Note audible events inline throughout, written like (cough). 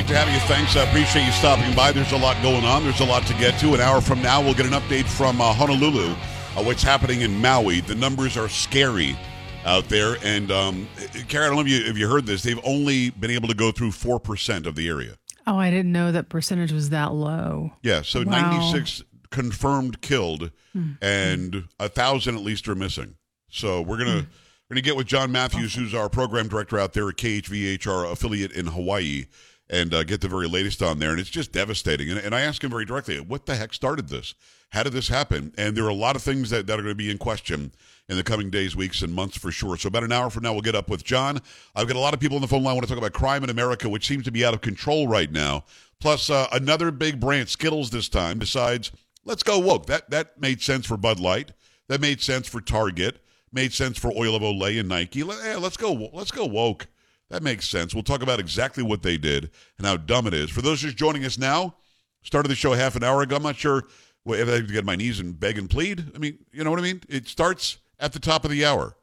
Great to have you. Thanks. I appreciate you stopping by. There's a lot going on. There's a lot to get to. An hour from now, we'll get an update from uh, Honolulu, uh, what's happening in Maui. The numbers are scary out there. And, um, Karen, I don't know if you, if you heard this. They've only been able to go through 4% of the area. Oh, I didn't know that percentage was that low. Yeah, so Wow. 96 confirmed killed, and a thousand at least are missing. So we're gonna we're gonna get with John Matthews, who's our program director out there at KHVH, our affiliate in Hawaii, and uh, get the very latest on there. And it's just devastating. And, and I asked him very directly, "What the heck started this? How did this happen?" And there are a lot of things that, that are going to be in question in the coming days, weeks, and months for sure. So about an hour from now, we'll get up with John. I've got a lot of people on the phone line want to talk about crime in America, which seems to be out of control right now. Plus, uh, another big brand, Skittles this time, decides let's go woke. That that made sense for Bud Light. That made sense for Target. Made sense for Oil of Olay and Nike. Let, eh, let's go. Let's go woke. That makes sense. We'll talk about exactly what they did and how dumb it is. For those just joining us now, started the show half an hour ago. I'm not sure if I get my knees and beg and plead. I mean, you know what I mean? It starts at the top of the hour.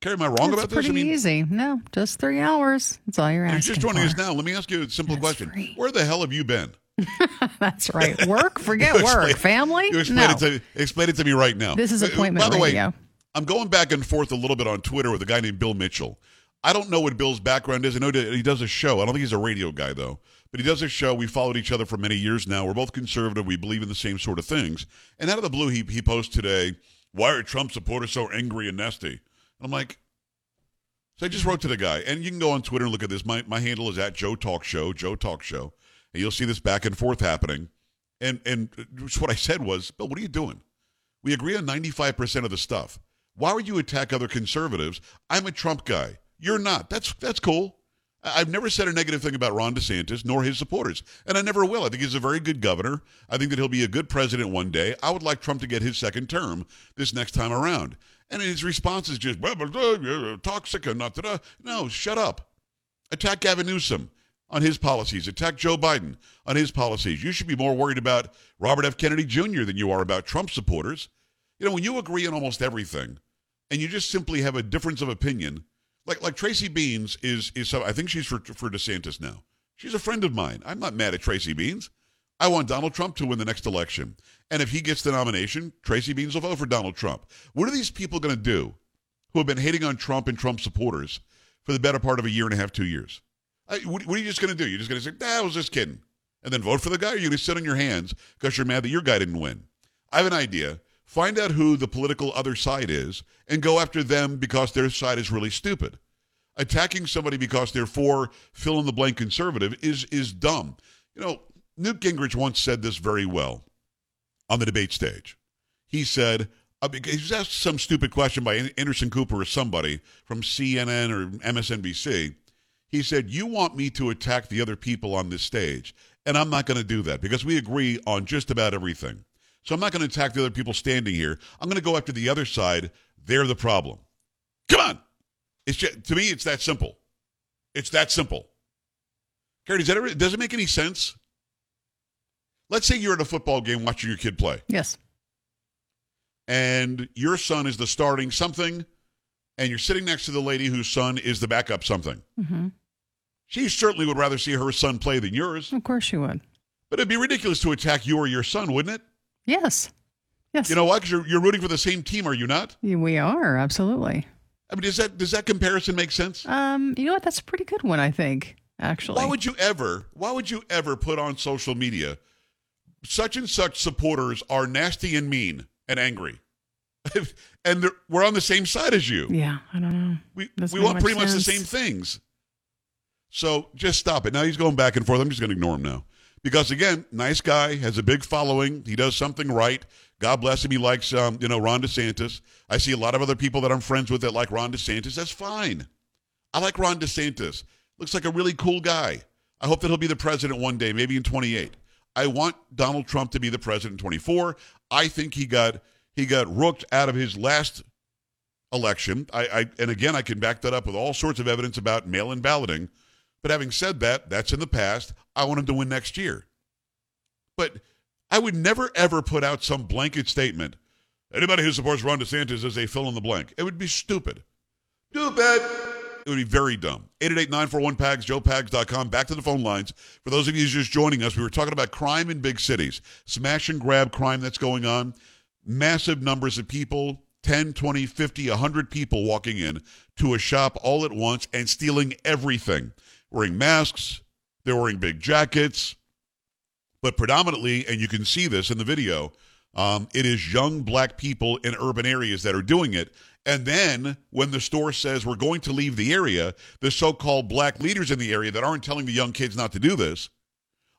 Carrie, am I wrong about this? pretty I mean, asking. No, just three hours. That's all you're you're asking. just joining for. us now. Let me ask you a simple That's question. free. Where the hell have you been? (laughs) That's right. Work? Forget (laughs) You work. Family? You explain, No. it to, explain it to me right now. This is Uh, appointment By the way, radio. I'm going back and forth a little bit on Twitter with a guy named Bill Mitchell. I don't know what Bill's background is. I know he does a show. I don't think he's a radio guy, though. But he does a show. We followed each other for many years now. We're both conservative. We believe in the same sort of things. And out of the blue, he, he posts today, Why are Trump supporters so angry and nasty? And I'm like, so I just wrote to the guy. And you can go on Twitter and look at this. My, my handle is at Joe Talk Show, Joe Talk Show. And you'll see this back and forth happening. And, and what I said was, Bill, what are you doing? We agree on 95% of the stuff. Why would you attack other conservatives? I'm a Trump guy. You're not. That's that's cool. I've never said a negative thing about Ron DeSantis nor his supporters, and I never will. I think he's a very good governor. I think that he'll be a good president one day. I would like Trump to get his second term this next time around. And his response is just blah, blah, blah, toxic and not da. No, shut up. Attack Gavin Newsom on his policies. Attack Joe Biden on his policies. You should be more worried about Robert F. Kennedy Jr. than you are about Trump supporters. You know, when you agree on almost everything, and you just simply have a difference of opinion, like like Tracy Beanz is is I think she's for for DeSantis now. She's a friend of mine. I'm not mad at Tracy Beanz. I want Donald Trump to win the next election. And if he gets the nomination, Tracy Beanz will vote for Donald Trump. What are these people going to do who have been hating on Trump and Trump supporters for the better part of a year and a half, two years? I, what, what are you just going to do? You're just going to say, nah, I was just kidding. And then vote for the guy? Or are you going to sit on your hands because you're mad that your guy didn't win? I have an idea. Find out who the political other side is and go after them because their side is really stupid. Attacking somebody because they're for fill in the blank conservative is is dumb. You know, Newt Gingrich once said this very well on the debate stage. He said, uh, he was asked some stupid question by Anderson Cooper or somebody from CNN or MSNBC. He said, You want me to attack the other people on this stage, and I'm not going to do that because we agree on just about everything. So I'm not going to attack the other people standing here. I'm going to go after the other side. They're the problem. Come on. It's just, to me, it's that simple. It's that simple. Carrie, does, that ever, does it make any sense? Let's say you're at a football game watching your kid play, Yes. and your son is the starting something, and you're sitting next to the lady whose son is the backup something. Mm-hmm. She certainly would rather see her son play than yours, Of course she would. but it'd be ridiculous to attack you or your son, wouldn't it? Yes. Yes. You know why? Because you're, you're rooting for the same team, are you not? we are absolutely. I mean, does that does that comparison make sense? Um, you know what? That's a pretty good one, I think. Actually, Why would you ever? Why would you ever put on social media? Such and such supporters are nasty and mean and angry, (laughs) and we're on the same side as you. Yeah, I don't know. We Doesn't we want pretty much much the same things. So just stop it. Now he's going back and forth. I'm just going to ignore him now because again, nice guy has a big following. He does something right. God bless him. He likes um, you know Ron DeSantis. I see a lot of other people that I'm friends with that like Ron DeSantis. That's fine. I like Ron DeSantis. Looks like a really cool guy. I hope that he'll be the president one day, maybe in 28. I want Donald Trump to be the president in 24. I think he got he got rooked out of his last election. I, I and again I can back that up with all sorts of evidence about mail-in balloting. But having said that, that's in the past. I want him to win next year. But I would never ever put out some blanket statement. Anybody who supports Ron DeSantis is a fill in the blank. It would be stupid. Stupid. It would be very dumb. 888-941-PAGS, joepags.com. Back to the phone lines. For those of you just joining us, we were talking about crime in big cities. Smash and grab crime that's going on. Massive numbers of people, 10, 20, 50, 100 people walking in to a shop all at once and stealing everything. Wearing masks, they're wearing big jackets, but predominantly, and you can see this in the video, um, it is young black people in urban areas that are doing it. And then when the store says we're going to leave the area, the so called black leaders in the area that aren't telling the young kids not to do this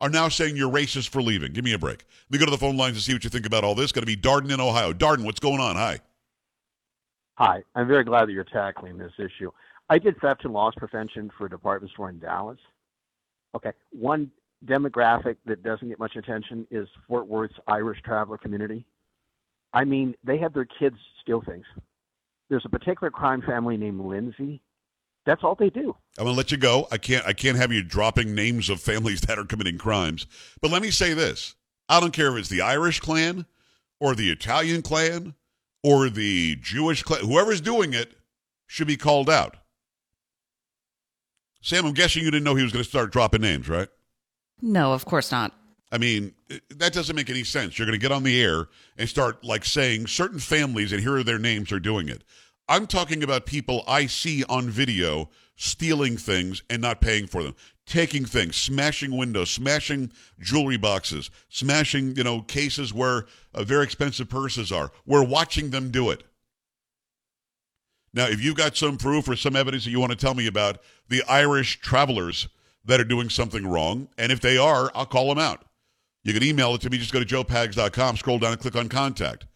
are now saying you're racist for leaving. Give me a break. Let me go to the phone lines and see what you think about all this. Going to be Darden in Ohio. Darden, what's going on? Hi. Hi. I'm very glad that you're tackling this issue. I did theft and loss prevention for a department store in Dallas. Okay. One demographic that doesn't get much attention is Fort Worth's Irish traveler community. I mean, they have their kids steal things. There's a particular crime family named Lindsay. That's all they do. I'm gonna let you go. I can't. I can't have you dropping names of families that are committing crimes. But let me say this: I don't care if it's the Irish clan, or the Italian clan, or the Jewish clan. Whoever's doing it should be called out. Sam, I'm guessing you didn't know he was going to start dropping names, right? No, of course not. I mean, that doesn't make any sense. You're going to get on the air and start like saying certain families and here are their names are doing it. I'm talking about people I see on video stealing things and not paying for them, taking things, smashing windows, smashing jewelry boxes, smashing, you know, cases where uh, very expensive purses are. We're watching them do it. Now, if you've got some proof or some evidence that you want to tell me about the Irish travelers that are doing something wrong, and if they are, I'll call them out. You can email it to me. Just go to joepags.com, scroll down, and click on contact.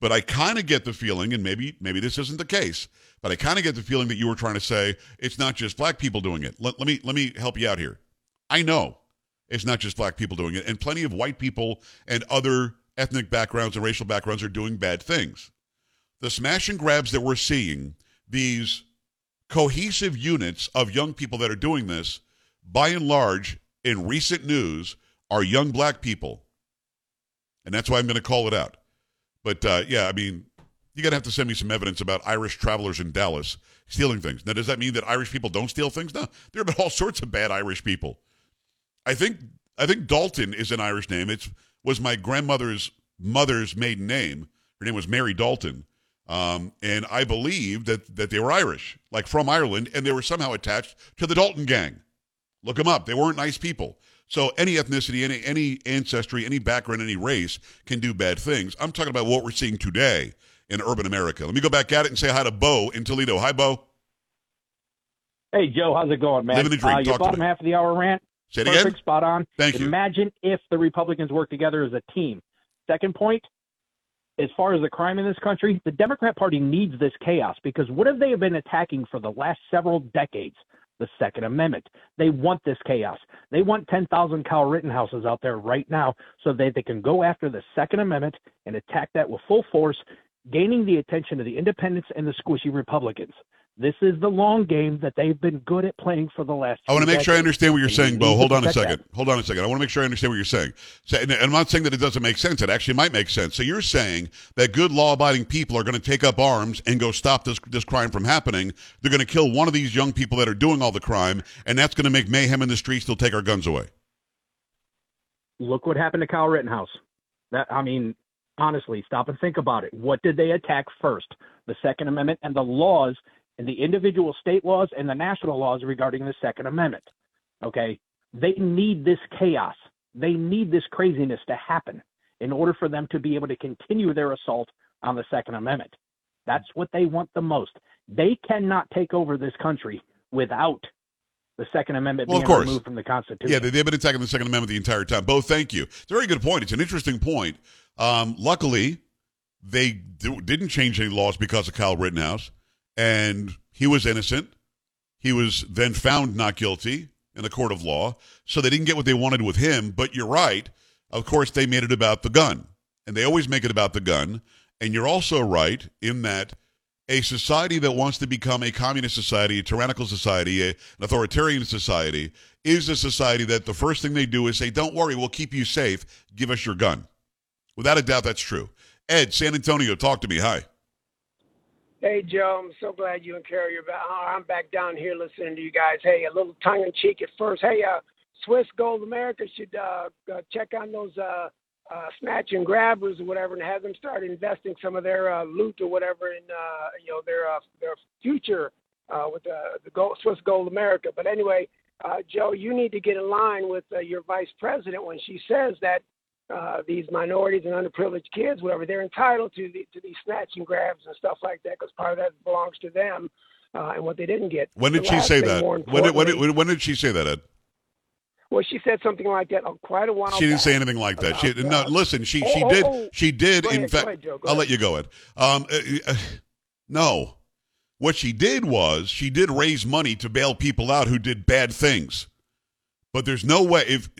But I kind of get the feeling, and maybe maybe this isn't the case, but I kind of get the feeling that you were trying to say it's not just black people doing it. Let, let me let me help you out here. I know it's not just black people doing it, and plenty of white people and other ethnic backgrounds and racial backgrounds are doing bad things. The smash and grabs that we're seeing, these cohesive units of young people that are doing this, by and large, in recent news, are young black people. And that's why I'm going to call it out. But uh, yeah, I mean, you're going to have to send me some evidence about Irish travelers in Dallas stealing things. Now, does that mean that Irish people don't steal things? No, there have been all sorts of bad Irish people. I think I think Dalton is an Irish name. It was my grandmother's mother's maiden name. Her name was Mary Dalton. Um, and I believe that, that they were Irish, like from Ireland, and they were somehow attached to the Dalton gang. Look them up. They weren't nice people. So any ethnicity, any any ancestry, any background, any race can do bad things. I'm talking about what we're seeing today in urban America. Let me go back at it and say hi to Bo in Toledo. Hi, Bo. Hey, Joe. How's it going, man? Living the dream. Uh, your bottom half of the hour rant. Say it Perfect, again. spot on. Thank you. Imagine if the Republicans work together as a team. Second point, as far as the crime in this country, the Democrat Party needs this chaos because what have they been attacking for the last several decades? The Second Amendment. They want this chaos. They want 10,000 Kyle Rittenhouses out there right now so that they can go after the Second Amendment and attack that with full force, gaining the attention of the independents and the squishy Republicans. This is the long game that they've been good at playing for the last. I want to make sure I understand what you're saying, Bo. Hold on a second. Hold on a second. I want to make sure I understand what you're saying. So, and I'm not saying that it doesn't make sense. It actually might make sense. So you're saying that good law-abiding people are going to take up arms and go stop this this crime from happening. They're going to kill one of these young people that are doing all the crime, and that's going to make mayhem in the streets. They'll take our guns away. look what happened to Kyle Rittenhouse. That I mean, honestly, stop and think about it. What did they attack first? The Second Amendment and the laws and the individual state laws and the national laws regarding the Second Amendment. Okay? They need this chaos. They need this craziness to happen in order for them to be able to continue their assault on the Second Amendment. That's what they want the most. They cannot take over this country without the Second Amendment Well, of being course. removed from the Constitution. Yeah, they, they've been attacking the Second Amendment the entire time. Both, thank you. It's a very good point. It's an interesting point. Um, luckily, they do, didn't change any laws because of Kyle Rittenhouse, and he was innocent. He was then found not guilty in a court of law, so they didn't get what they wanted with him. But you're right. Of course, they made it about the gun, and they always make it about the gun. And you're also right in that a society that wants to become a communist society, a tyrannical society, a, an authoritarian society, is a society that the first thing they do is say, Don't worry, we'll keep you safe. Give us your gun. Without a doubt, that's true. Ed, San Antonio, talk to me. Hi. Hey, Joe, I'm so glad you and Carrie are back. Uh, I'm back down here listening to you guys. Hey, a little tongue in cheek at first. Hey, uh, Swiss Gold America should uh, uh, check on those uh, uh, snatch and grabbers or whatever, and have them start investing some of their uh, loot or whatever in uh, you know their uh, their future uh, with the, the gold, Swiss Gold America. But anyway, uh, Joe, you need to get in line with uh, your vice president when she says that uh, these minorities and underprivileged kids, whatever, they're entitled to the, to these snatch and grabs and stuff like that because part of that belongs to them uh, and what they didn't get. When did she say that? When did, when, did, when did she say that, Ed? well, she said something like that uh, quite a while. She didn't back. say anything like that. She, no, listen. She oh, she oh, did oh. she did Go in fact. ahead, I'll ahead. let you go, Ed. Um, uh, no, what she did was she did raise money to bail people out who did bad things. But there's no way if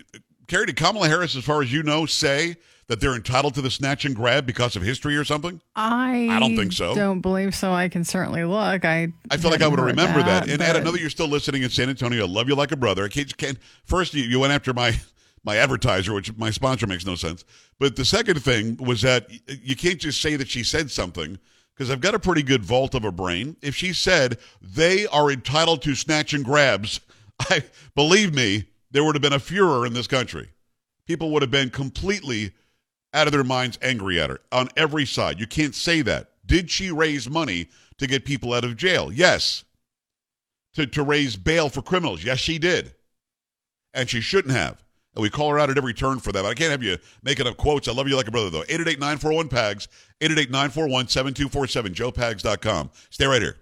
Carrie did Kamala Harris, as far as you know, say that they're entitled to the snatch and grab because of history or something. I I don't think so. Don't believe so. I can certainly look. I I feel like I would remember that. And Ed, I but- know that you're still listening in San Antonio. I love you like a brother. I can't, can't first you, you went after my (laughs) my advertiser, which my sponsor makes no sense. But the second thing was that you can't just say that she said something because I've got a pretty good vault of a brain. If she said they are entitled to snatch and grabs, (laughs) I believe me, there would have been a furor in this country. People would have been completely out of their minds angry at her on every side. You can't say that. Did she raise money to get people out of jail? Yes. To, to raise bail for criminals? Yes, she did. And she shouldn't have. And we call her out at every turn for that. But I can't have you making up quotes. I love you like a brother, though. 888 941 PAGS, 888 941 7247, joepags.com. Stay right here.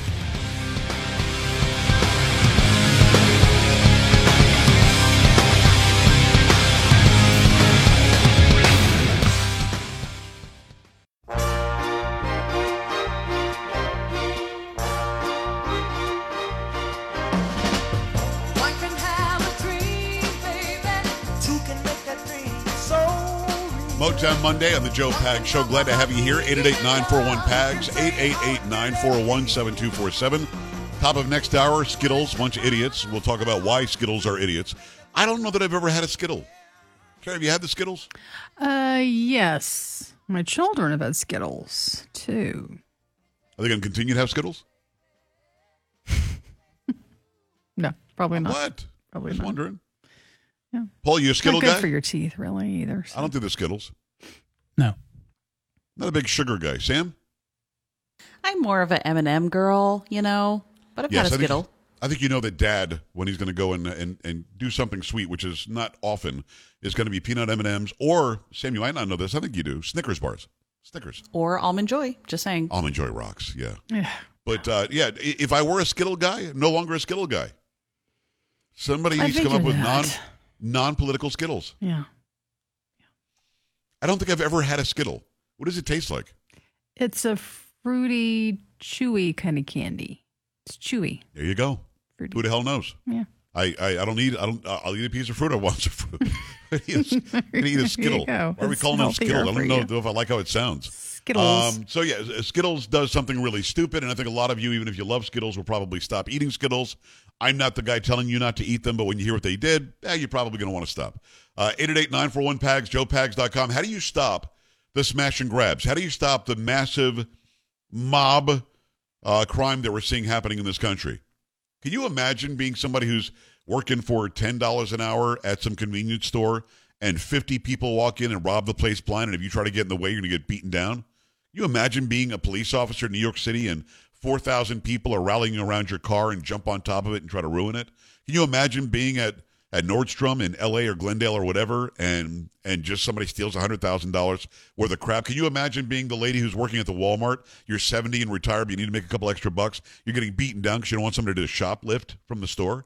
Monday on the Joe Pag Show. Glad to have you here. 888 941 PAGS, 888 941 7247. Top of next hour, Skittles, bunch of idiots. We'll talk about why Skittles are idiots. I don't know that I've ever had a Skittle. Carrie, have you had the Skittles? Uh, yes. My children have had Skittles too. Are they going to continue to have Skittles? (laughs) No, probably not. What? Probably Just not. wondering. Yeah. Paul, you a Skittle not good guy? for your teeth, really, either. I don't do the Skittles. No. Not a big sugar guy. Sam? I'm more of an M&M girl, you know, but I've Yes, got a I think- Skittle. I think you know that Dad, when he's going to go and, and and do something sweet, which is not often, is going to be peanut M and M's or Sam. You might not know this. I think you do. Snickers bars. Snickers. Or Almond Joy, just saying. Almond Joy rocks. Yeah. Yeah. But uh, yeah, if I were a Skittle guy, no longer a Skittle guy. Somebody I needs to come up figured with non non political Skittles. Yeah. I don't think I've ever had a Skittle. What does it taste like? It's a fruity, chewy kind of candy. It's chewy. There you go. Fruity. Who the hell knows? Yeah. I, I, I don't need I don't I'll eat a piece of fruit. (laughs) I want some fruit. I I eat a Skittle. Why are we It's calling them healthier Skittle? I don't know you. if I like how it sounds. Skittles. Um, so yeah, Skittles does something really stupid, and I think a lot of you, even if you love Skittles, will probably stop eating Skittles. I'm not the guy telling you not to eat them, but when you hear what they did, eh, you're probably going to want to stop. Uh, 888-941-PAGS, joepags.com. How do you stop the smash and grabs? How do you stop the massive mob uh, crime that we're seeing happening in this country? Can you imagine being somebody who's working for $10 an hour at some convenience store and 50 people walk in and rob the place blind, and if you try to get in the way, you're going to get beaten down? You imagine being a police officer in New York City and 4,000 people are rallying around your car and jump on top of it and try to ruin it? Can you imagine being at, at Nordstrom in LA or Glendale or whatever and and just somebody steals $100,000 worth of crap? Can you imagine being the lady who's working at the Walmart? You're 70 and retired, but you need to make a couple extra bucks. You're getting beaten down because you don't want somebody to do a shoplift from the store?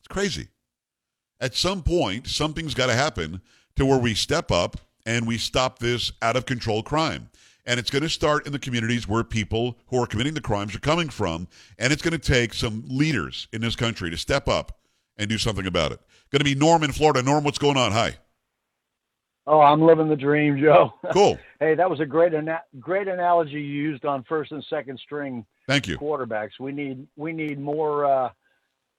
It's crazy. At some point, something's got to happen to where we step up and we stop this out of control crime. And it's going to start in the communities where people who are committing the crimes are coming from. And it's going to take some leaders in this country to step up and do something about it. Going to be Norm in Florida. Norm, what's going on? Hi. Oh, I'm living the dream, Joe. Cool. (laughs) hey, that was a great ana- great analogy you used on first and second string Thank you. quarterbacks. We need we need more uh,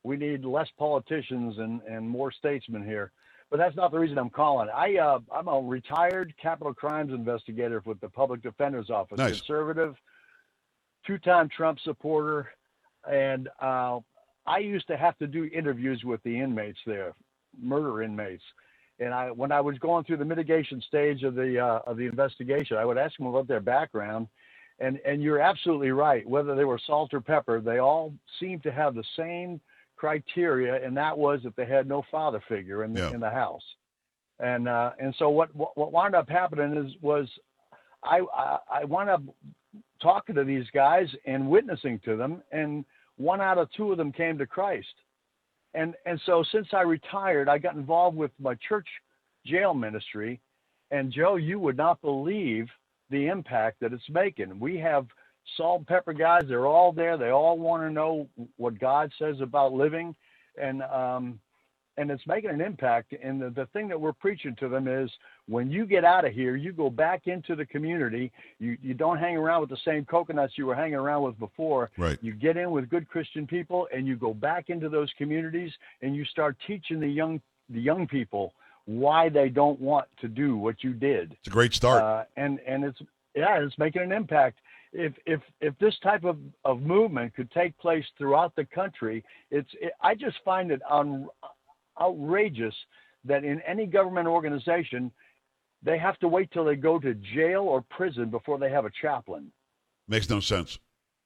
we need less politicians and, and more statesmen here. But that's not the reason I'm calling. I uh, I'm a retired capital crimes investigator with the Public Defender's Office, Nice. conservative, two-time Trump supporter, and uh, I used to have to do interviews with the inmates there, murder inmates. And I, when I was going through the mitigation stage of the uh, of the investigation, I would ask them about their background, and and you're absolutely right. Whether they were salt or pepper, they all seemed to have the same criteria, and that was that they had no father figure in the, Yeah. in the house. And uh, and so what what what wound up happening is was I I, I wound up talking to these guys and witnessing to them, and one out of two of them came to Christ. And and so since I retired, I got involved with my church jail ministry. And Joe, you would not believe the impact that it's making. We have salt and pepper guys; they're all there. They all want to know what God says about living, and um, and it's making an impact. And the, the thing that we're preaching to them is when you get out of here, you go back into the community. You you don't hang around with the same coconuts you were hanging around with before. Right. You get in with good Christian people, and you go back into those communities, and you start teaching the young the young people why they don't want to do what you did. It's a great start. Uh, and and it's yeah, it's making an impact. If if if this type of, of movement could take place throughout the country, it's it, I just find it un, outrageous that in any government organization they have to wait till they go to jail or prison before they have a chaplain. Makes no sense.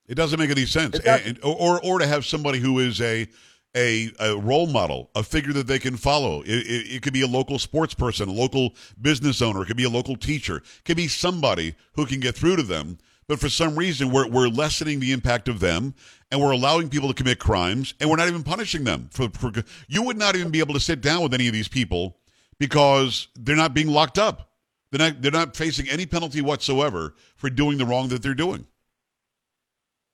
It doesn't make any sense. And- or or to have somebody who is a a, a role model, a figure that they can follow. It, it, it could be a local sports person, a local business owner, it could be a local teacher, it could be somebody who can get through to them. But for some reason, we're, we're lessening the impact of them and we're allowing people to commit crimes and we're not even punishing them. For, for You would not even be able to sit down with any of these people because they're not being locked up. They're not, they're not facing any penalty whatsoever for doing the wrong that they're doing.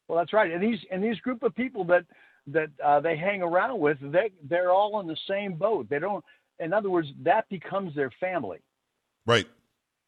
Well, that's right. And these and these group of people that that uh, they hang around with, they they're all in the same boat. They don't. In other words, that becomes their family. Right.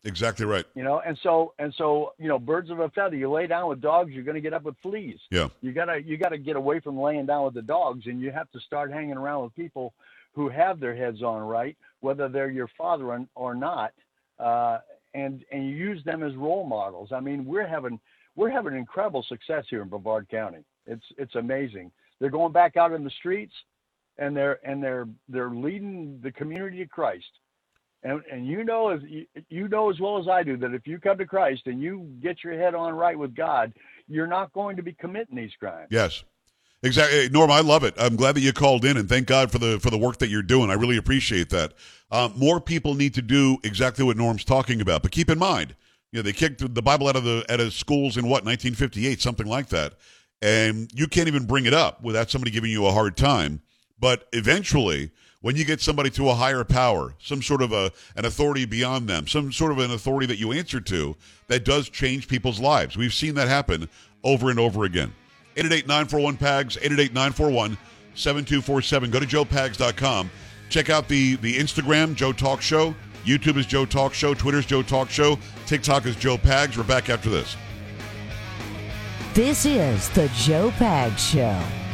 Exactly right. You know, and so and so, you know, birds of a feather. You lay down with dogs, you're going to get up with fleas. Yeah. You gotta you gotta get away from laying down with the dogs, and you have to start hanging around with people who have their heads on right, whether they're your father or, not, uh, and and you use them as role models. I mean, we're having we're having incredible success here in Brevard County. It's it's amazing. They're going back out in the streets, and they're and they're they're leading the community to Christ. And, and you know as you, know as well as I do that if you come to Christ and you get your head on right with God, you're not going to be committing these crimes. Yes. Exactly, Norm. I love it. I'm glad that you called in, and thank God for the for the work that you're doing. I really appreciate that. Um, more people need to do exactly what Norm's talking about. But keep in mind, you know, they kicked the Bible out of the out of schools in what 1958, something like that, and you can't even bring it up without somebody giving you a hard time. But eventually, when you get somebody to a higher power, some sort of a an authority beyond them, some sort of an authority that you answer to, that does change people's lives. We've seen that happen over and over again. 888-941-PAGS, 888-941-7247. Go to joepags.com. Check out the, the Instagram, Joe Talk Show. YouTube is Joe Talk Show. Twitter is Joe Talk Show. TikTok is Joe Pags. We're back after this. This is the Joe Pags Show.